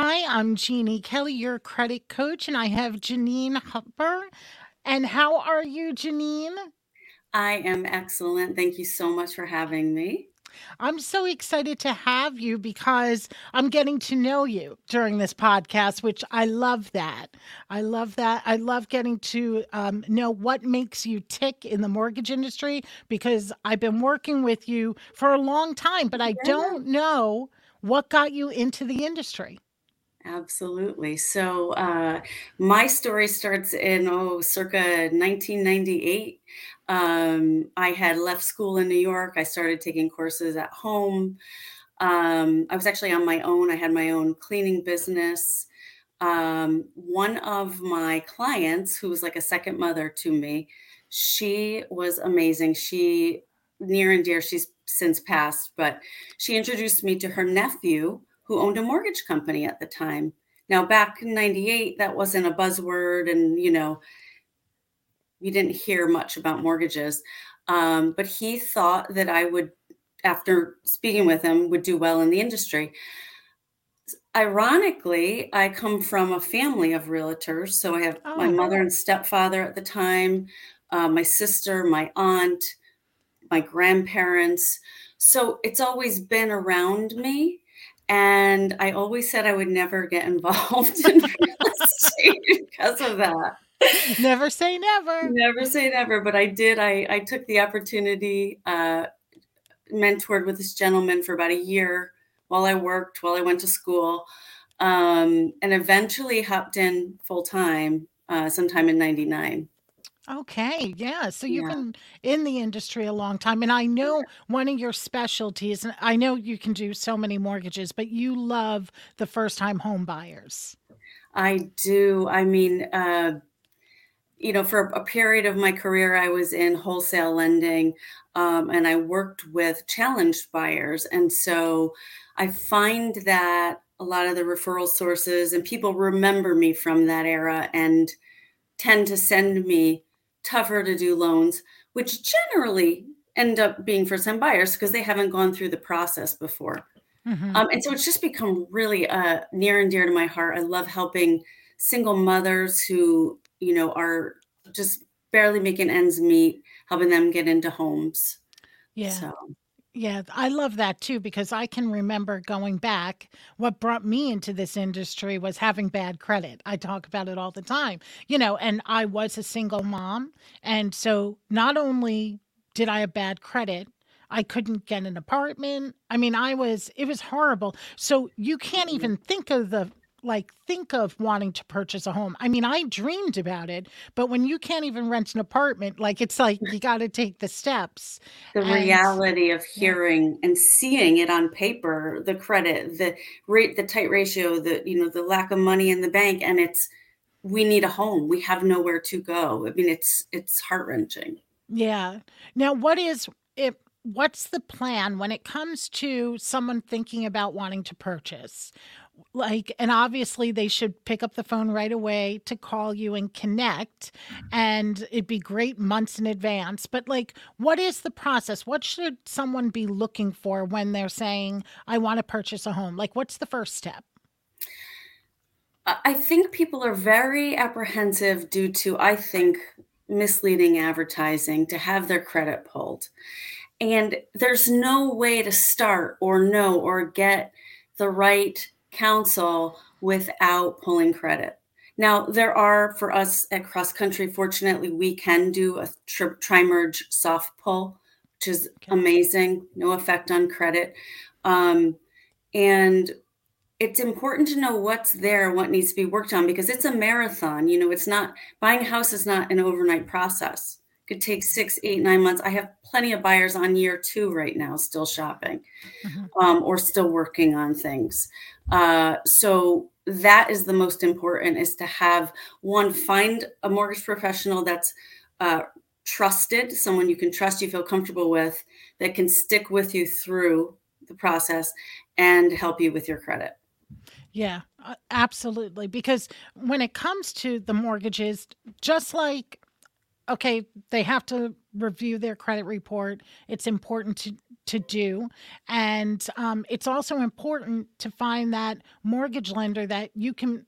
Hi, I'm Jeannie Kelly, your credit coach, and I have Jeneen Hupper. And how are you, Jeneen? I am excellent. Thank you so much for having me. I'm so excited to have you because I'm getting to know you during this podcast, which I love that. I love that. I love getting to um, know what makes you tick in the mortgage industry because I've been working with you for a long time, but I Yeah. don't know what got you into the industry. Absolutely. So, uh, my story starts in, oh, circa 1998. Um, I had left school in New York. I started taking courses at home. Um, I was actually on my own. I had my own cleaning business. Um, one of my clients, who was like a second mother to me, she was amazing. She, near and dear, she's since passed, but she introduced me to her nephew who owned a mortgage company at the time. Now, back in 98, that wasn't a buzzword, and you know, you didn't hear much about mortgages. Um, but he thought that I would, after speaking with him, would do well in the industry. Ironically, I come from a family of realtors. So I have my Oh, mother and stepfather at the time, uh, my sister, my aunt, my grandparents. So it's always been around me. And I always said I would never get involved in real estate because of that. never say never. Never say never, but I did. I, I took the opportunity, uh, mentored with this gentleman for about a year while I worked, while I went to school, um, and eventually hopped in full time uh, sometime in 99. Okay, yeah. So you've Yeah. been in the industry a long time. And I know one of your specialties, and I know you can do so many mortgages, but you love the first time home buyers. I do. I mean, uh, you know, for a period of my career, I was in wholesale lending um, and I worked with challenged buyers. And so I find that a lot of the referral sources and people remember me from that era and tend to send me tougher to do loans, which generally end up being first time buyers because they haven't gone through the process before. hmm Um, and so it's just become really uh, near and dear to my heart. I love helping single mothers who, you know, are just barely making ends meet, helping them get into homes. Yeah. So, Yeah. I love that too, because I can remember going back. What brought me into this industry was having bad credit. I talk about it all the time, you know, and I was a single mom. And so not only did I have bad credit, I couldn't get an apartment. I mean, I was, it was horrible. So you can't even mm-hmm. think of the, like, think of wanting to purchase a home. I mean, I dreamed about it, but when you can't even rent an apartment, like, it's like you got to take the steps. the And reality of yeah. hearing and seeing it on paper, the credit, the rate, the tight ratio, the, you know, the lack of money in the bank, and it's, we need a home. We have nowhere to go. I mean, it's, it's heart wrenching. Yeah. Now, what is it? What's the plan when it comes to someone thinking about wanting to purchase? Like, and obviously they should pick up the phone right away to call you and connect, mm-hmm. and it'd be great months in advance. But, like, what is the process? What should someone be looking for when they're saying, I want to purchase a home? Like, what's the first step? I I think people are very apprehensive due to, I think, misleading advertising to have their credit pulled. And there's no way to start or know or get the right counsel without pulling credit. Now, there are for us at Cross Country, fortunately, we can do a tri- tri-merge soft pull, which is Okay. amazing, no effect on credit. Um, and it's important to know what's there, what needs to be worked on because it's a marathon. You know, it's not buying a house is not an overnight process. Could take six, eight, nine months. I have plenty of buyers on year two right now, still shopping Mhm. um, or still working on things. Uh, so that is the most important is to have one find a mortgage professional that's uh, trusted, someone you can trust, you feel comfortable with, that can stick with you through the process and help you with your credit. Yeah, absolutely. Because when it comes to the mortgages, just like okay, they have to review their credit report. It's important to to do, and um, it's also important to find that mortgage lender that you can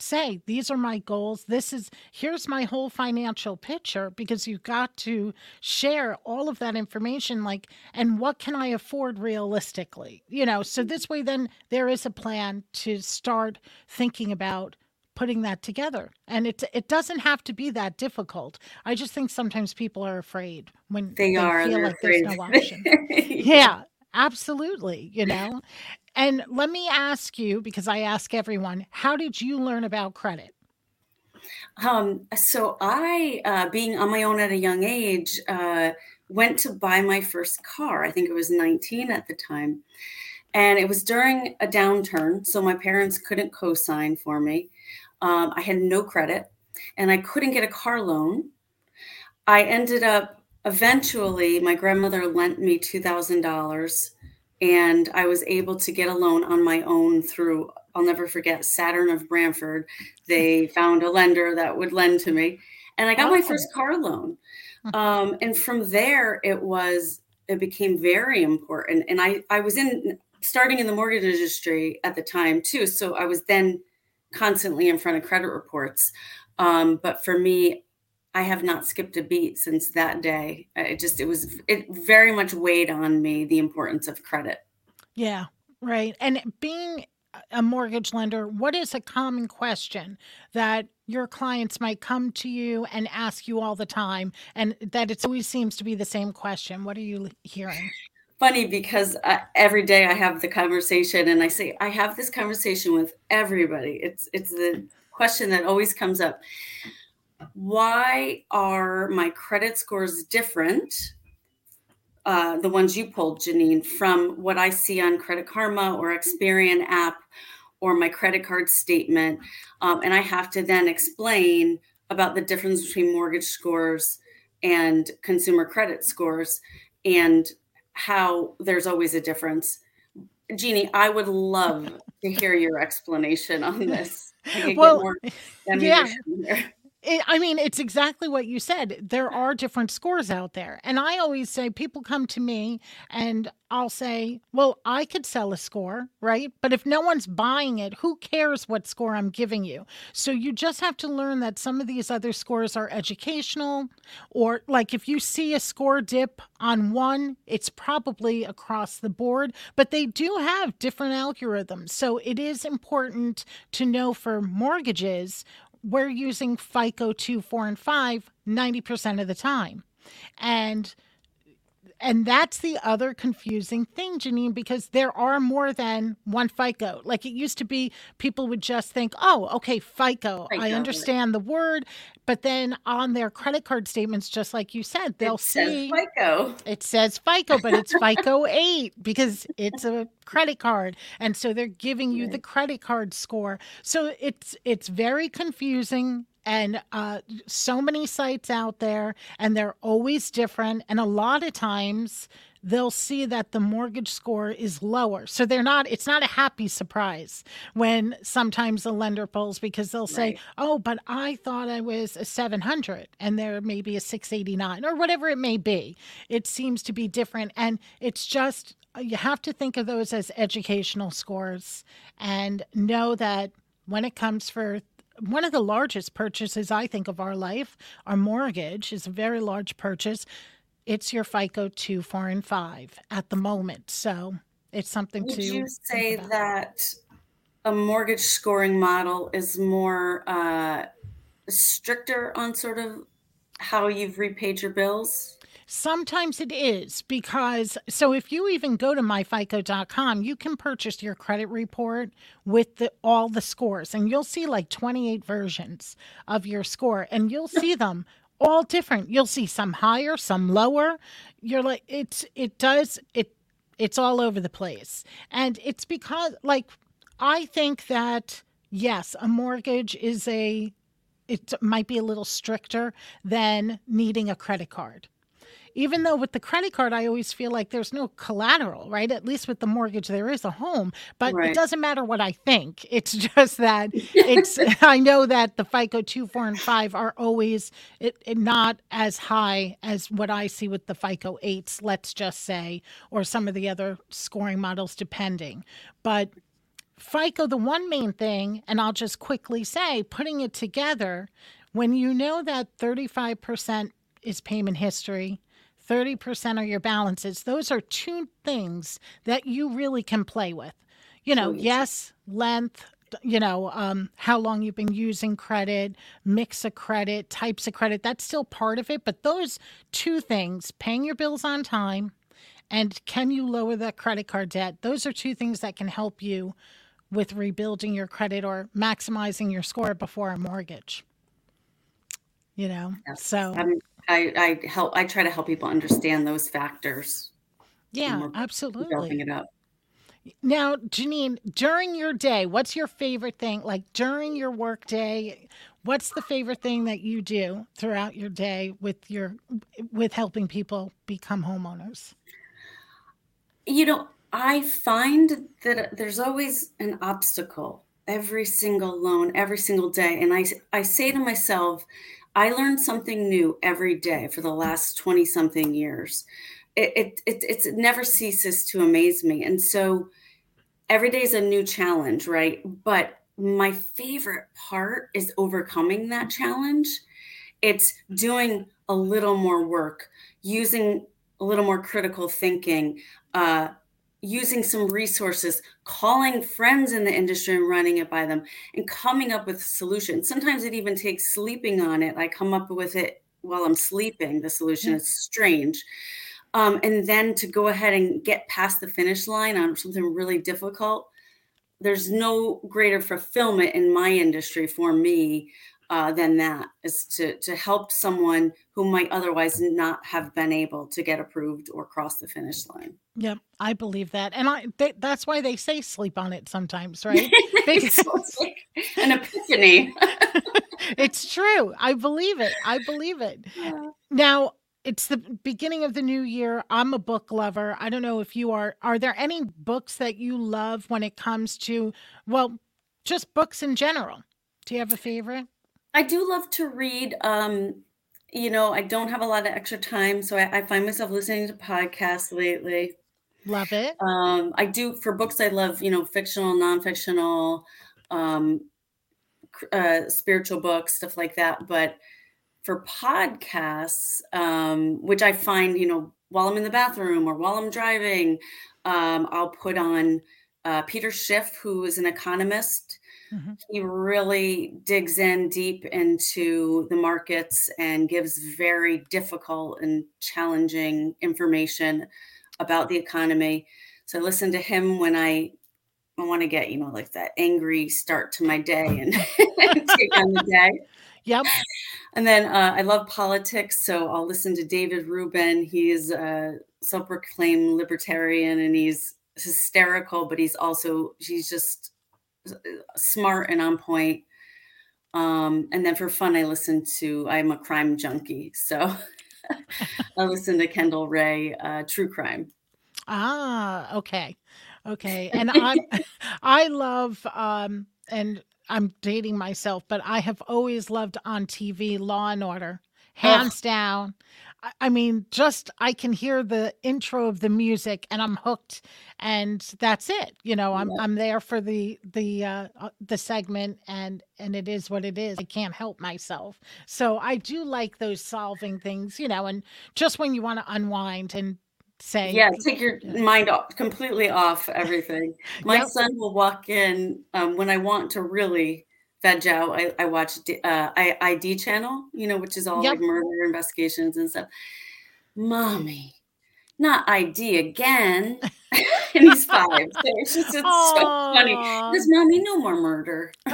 say these are my goals. This is here's my whole financial picture because you've got to share all of that information like and what can i afford realistically? You know so this way then there is a plan to start thinking about putting that together and it it doesn't have to be that difficult i just think sometimes people are afraid when they, they are feel like afraid. there's no option yeah absolutely you know and let me ask you, because I ask everyone, how did you learn about credit? Um, so I, uh, being on my own at a young age, uh, went to buy my first car. I think it was 19 at the time. And it was during a downturn. So my parents couldn't co sign for me. Um, I had no credit and I couldn't get a car loan. I ended up eventually, my grandmother lent me $2,000 and I was able to get a loan on my own through I'll never forget Saturn of Branford. They found a lender that would lend to me, and I got my first car loan. Um, and from there, it was it became very important. And I I was in starting in the mortgage industry at the time too, so I was then constantly in front of credit reports. Um, but for me, I have not skipped a beat since that day. It just, it was, it very much weighed on me the importance of credit. Yeah, right. And being a mortgage lender, what is a common question that your clients might come to you and ask you all the time, and that it always seems to be the same question? What are you hearing? Funny because uh, every day I have the conversation, and I say I have this conversation with everybody. It's it's the question that always comes up why are my credit scores different? Uh, the ones you pulled, Jeneen, from what I see on Credit Karma or Experian app or my credit card statement. Um, and I have to then explain about the difference between mortgage scores and consumer credit scores and how there's always a difference. Jeannie, I would love to hear your explanation on this. well, yeah. It, I mean, it's exactly what you said. There are different scores out there. And I always say, people come to me and I'll say, well, I could sell a score, right? But if no one's buying it, who cares what score I'm giving you? So you just have to learn that some of these other scores are educational, or like if you see a score dip on one, it's probably across the board, but they do have different algorithms. So it is important to know for mortgages we're using FICO 2, 4, and 5 90% of the time. And and that's the other confusing thing, Jeneen, because there are more than one FICO. Like it used to be, people would just think, oh, okay, FICO. FICO I understand the word. But then on their credit card statements, just like you said, they'll it see FICO. It says FICO, but it's FICO 8 because it's a credit card. And so they're giving you the credit card score. So it's it's very confusing and uh, so many sites out there, and they're always different. And a lot of times they'll see that the mortgage score is lower. So they're not, it's not a happy surprise when sometimes a lender pulls because they'll say, right. oh, but I thought I was a 700 and there may be a 689 or whatever it may be. It seems to be different. And it's just, you have to think of those as educational scores and know that when it comes for one of the largest purchases I think of our life. Our mortgage is a very large purchase. It's your FICO two, four, and five at the moment. So it's something Would to. Would you say that a mortgage scoring model is more uh, stricter on sort of how you've repaid your bills? Sometimes it is because, so if you even go to myfico.com, you can purchase your credit report with the, all the scores, and you'll see like 28 versions of your score, and you'll see them all different. You'll see some higher, some lower. You're like, it's, it does, it, it's all over the place. And it's because, like, I think that, yes, a mortgage is a, it might be a little stricter than needing a credit card even though with the credit card, I always feel like there's no collateral, right? At least with the mortgage, there is a home, but Right. it doesn't matter what I think. It's just that it's, I know that the FICO 2, 4, and 5 are always it, it not as high as what I see with the FICO 8s, let's just say, or some of the other scoring models, depending. But FICO, the one main thing, and I'll just quickly say, putting it together, when you know that 35% is payment history, 30% are your balances, those are two things that you really can play with. You know, Oh, yes. length, you know, um, how long you've been using credit, mix of credit, types of credit, that's still part of it. But those two things, paying your bills on time and can you lower that credit card debt, those are two things that can help you with rebuilding your credit or maximizing your score before a mortgage. You know, Yes. so I, I help. I try to help people understand those factors. yeah, absolutely. it up. Now, Jeneen, during your day, what's your favorite thing? Like during your work day, what's the favorite thing that you do throughout your day with your with helping people become homeowners? You know, I find that there's always an obstacle every single loan, every single day, and I I say to myself, I learn something new every day for the last twenty something years. It it it, it never ceases to amaze me, and so every day is a new challenge, right? But my favorite part is overcoming that challenge. It's doing a little more work, using a little more critical thinking, uh, using some resources, calling friends in the industry and running it by them, and coming up with solutions. Sometimes it even takes sleeping on it. I come up with it while I'm sleeping, the solution. It's strange. Um, and then to go ahead and get past the finish line on something really difficult, there's no greater fulfillment in my industry for me uh, than that is to to help someone who might otherwise not have been able to get approved or cross the finish line. Yep, I believe that, and I they, that's why they say sleep on it sometimes, right? Because it's like an epiphany. it's true. I believe it. I believe it. Now, it's the beginning of the new year. I'm a book lover. I don't know if you are. Are there any books that you love when it comes to, well, just books in general? Do you have a favorite? I do love to read. Um, you know, I don't have a lot of extra time, so I, I find myself listening to podcasts lately. Love it. Um, I do for books. I love you know fictional, non-fictional, um, uh, spiritual books, stuff like that. But for podcasts, um, which I find you know while I'm in the bathroom or while I'm driving, um, I'll put on uh, Peter Schiff, who is an economist. Mhm. He really digs in deep into the markets and gives very difficult and challenging information about the economy. So I listen to him when I, I want to get, you know, like that angry start to my day and take on the day. Yep. And then uh, I love politics, so I'll listen to David Rubin. He's a self-proclaimed libertarian, and he's hysterical, but he's also he's just smart and on point. Um, and then for fun, I listen to I'm a crime junkie, so I listen to Kendall Rae, uh, true crime. Ah, okay. Okay. And I I love um and I'm dating myself, but I have always loved on TV Law and Order. Hands down. I mean, just I can hear the intro of the music and I'm hooked and that's it. You know, I'm yeah, I'm there for the the uh uh, the segment and and it is what it is. I can't help myself. So I do like those solving things, you know, and just when you want to unwind and say, yeah, take your mind off, completely off everything. My Yep. son will walk in um, when I want to really out. I, I watch uh, I, ID channel, you know, which is all Yep. like murder investigations and stuff. Mommy, not ID again. and he's five. So it's just it's so funny. He Mommy, no more murder.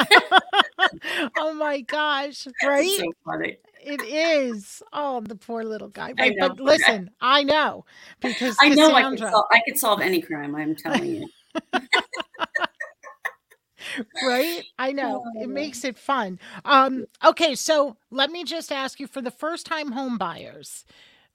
oh my gosh, It's right? so funny. It is. Oh, the poor little guy. I But listen, I know because I know I could solve I could solve any crime, I'm telling you. Right? I know. It makes it fun. Um, okay, so let me just ask you for the first time home buyers,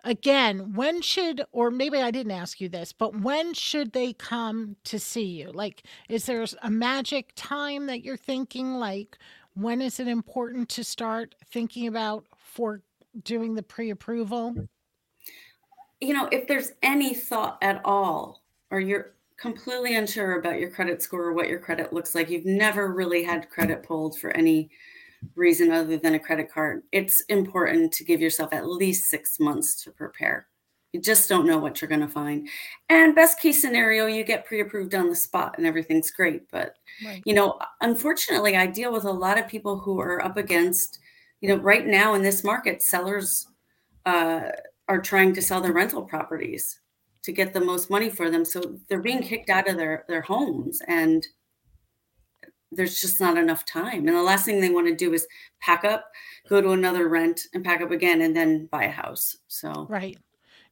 again, when should or maybe I didn't ask you this, but when should they come to see you? Like, is there a magic time that you're thinking? Like, when is it important to start thinking about for doing the pre-approval? You know, if there's any thought at all, or you're completely unsure about your credit score or what your credit looks like, you've never really had credit pulled for any reason other than a credit card, it's important to give yourself at least six months to prepare. You just don't know what you're going to find. And best case scenario, you get pre approved on the spot and everything's great. But, right. you know, unfortunately, I deal with a lot of people who are up against, you know, right now in this market, sellers uh, are trying to sell their rental properties to get the most money for them. So they're being kicked out of their, their homes. And there's just not enough time. And the last thing they want to do is pack up, go to another rent, and pack up again, and then buy a house. So right.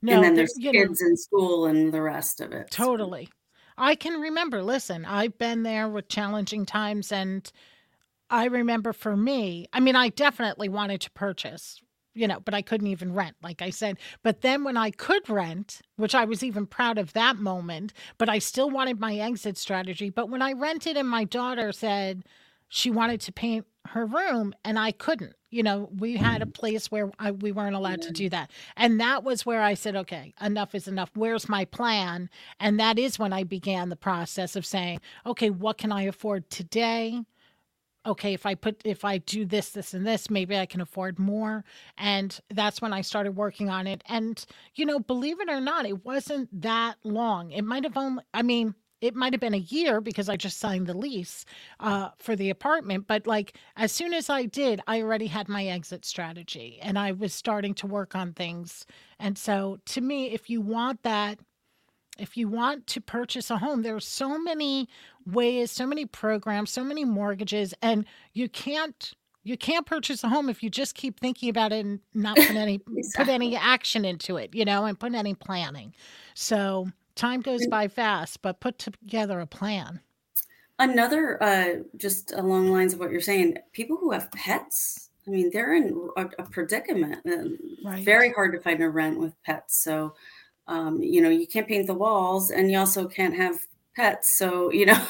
No, and then there's kids know, in school and the rest of it. Totally. So. I can remember. Listen, I've been there with challenging times, and I remember for me. I mean, I definitely wanted to purchase you know, but I couldn't even rent, like I said. But then when I could rent, which I was even proud of that moment, but I still wanted my exit strategy. But when I rented and my daughter said she wanted to paint her room and I couldn't, you know, we had a mm. place where I, we weren't allowed to do that. And that was where I said, okay, enough is enough. Where's my plan? And that is when I began the process of saying, okay, what can I afford today? Okay, if I put if I do this, this, and this, maybe I can afford more. And that's when I started working on it. And, you know, believe it or not, it wasn't that long. It might have only I mean, it might have been a year because I just signed the lease uh, for the apartment. But like as soon as I did, I already had my exit strategy and I was starting to work on things. And so to me, if you want that if you want to purchase a home, there are so many ways, so many programs, so many mortgages, and you can't you can't purchase a home if you just keep thinking about it and not put any exactly. put any action into it, you know, and put any planning. So time goes by fast, but put together a plan. Another, uh, just along the lines of what you're saying, people who have pets, I mean, they're in a, a predicament. Right. Very hard to find a rent with pets. So um, you know, you can't paint the walls and you also can't have pets. So, you know.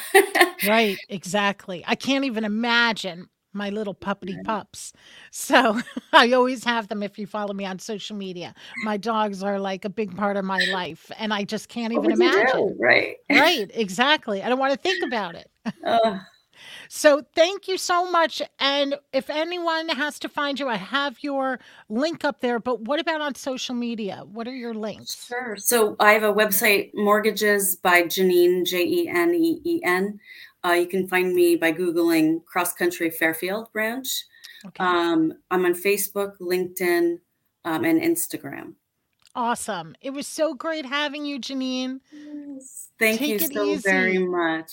right, exactly. I can't even imagine my little puppy pups. So I always have them if you follow me on social media. My dogs are like a big part of my life and I just can't even imagine. Right. Right, exactly. I don't want to think about it. Uh, so thank you so much. And if anyone has to find you, I have your link up there. But what about on social media? What are your links? Sure. So I have a website, Mortgages by Jeneen, J E N E E N. Uh, you can find me by Googling Cross Country Fairfield branch. Okay. Um, I'm on Facebook, LinkedIn, um, and Instagram. Awesome. It was so great having you, Jeneen. Yes. Thank Take you so easy. very much.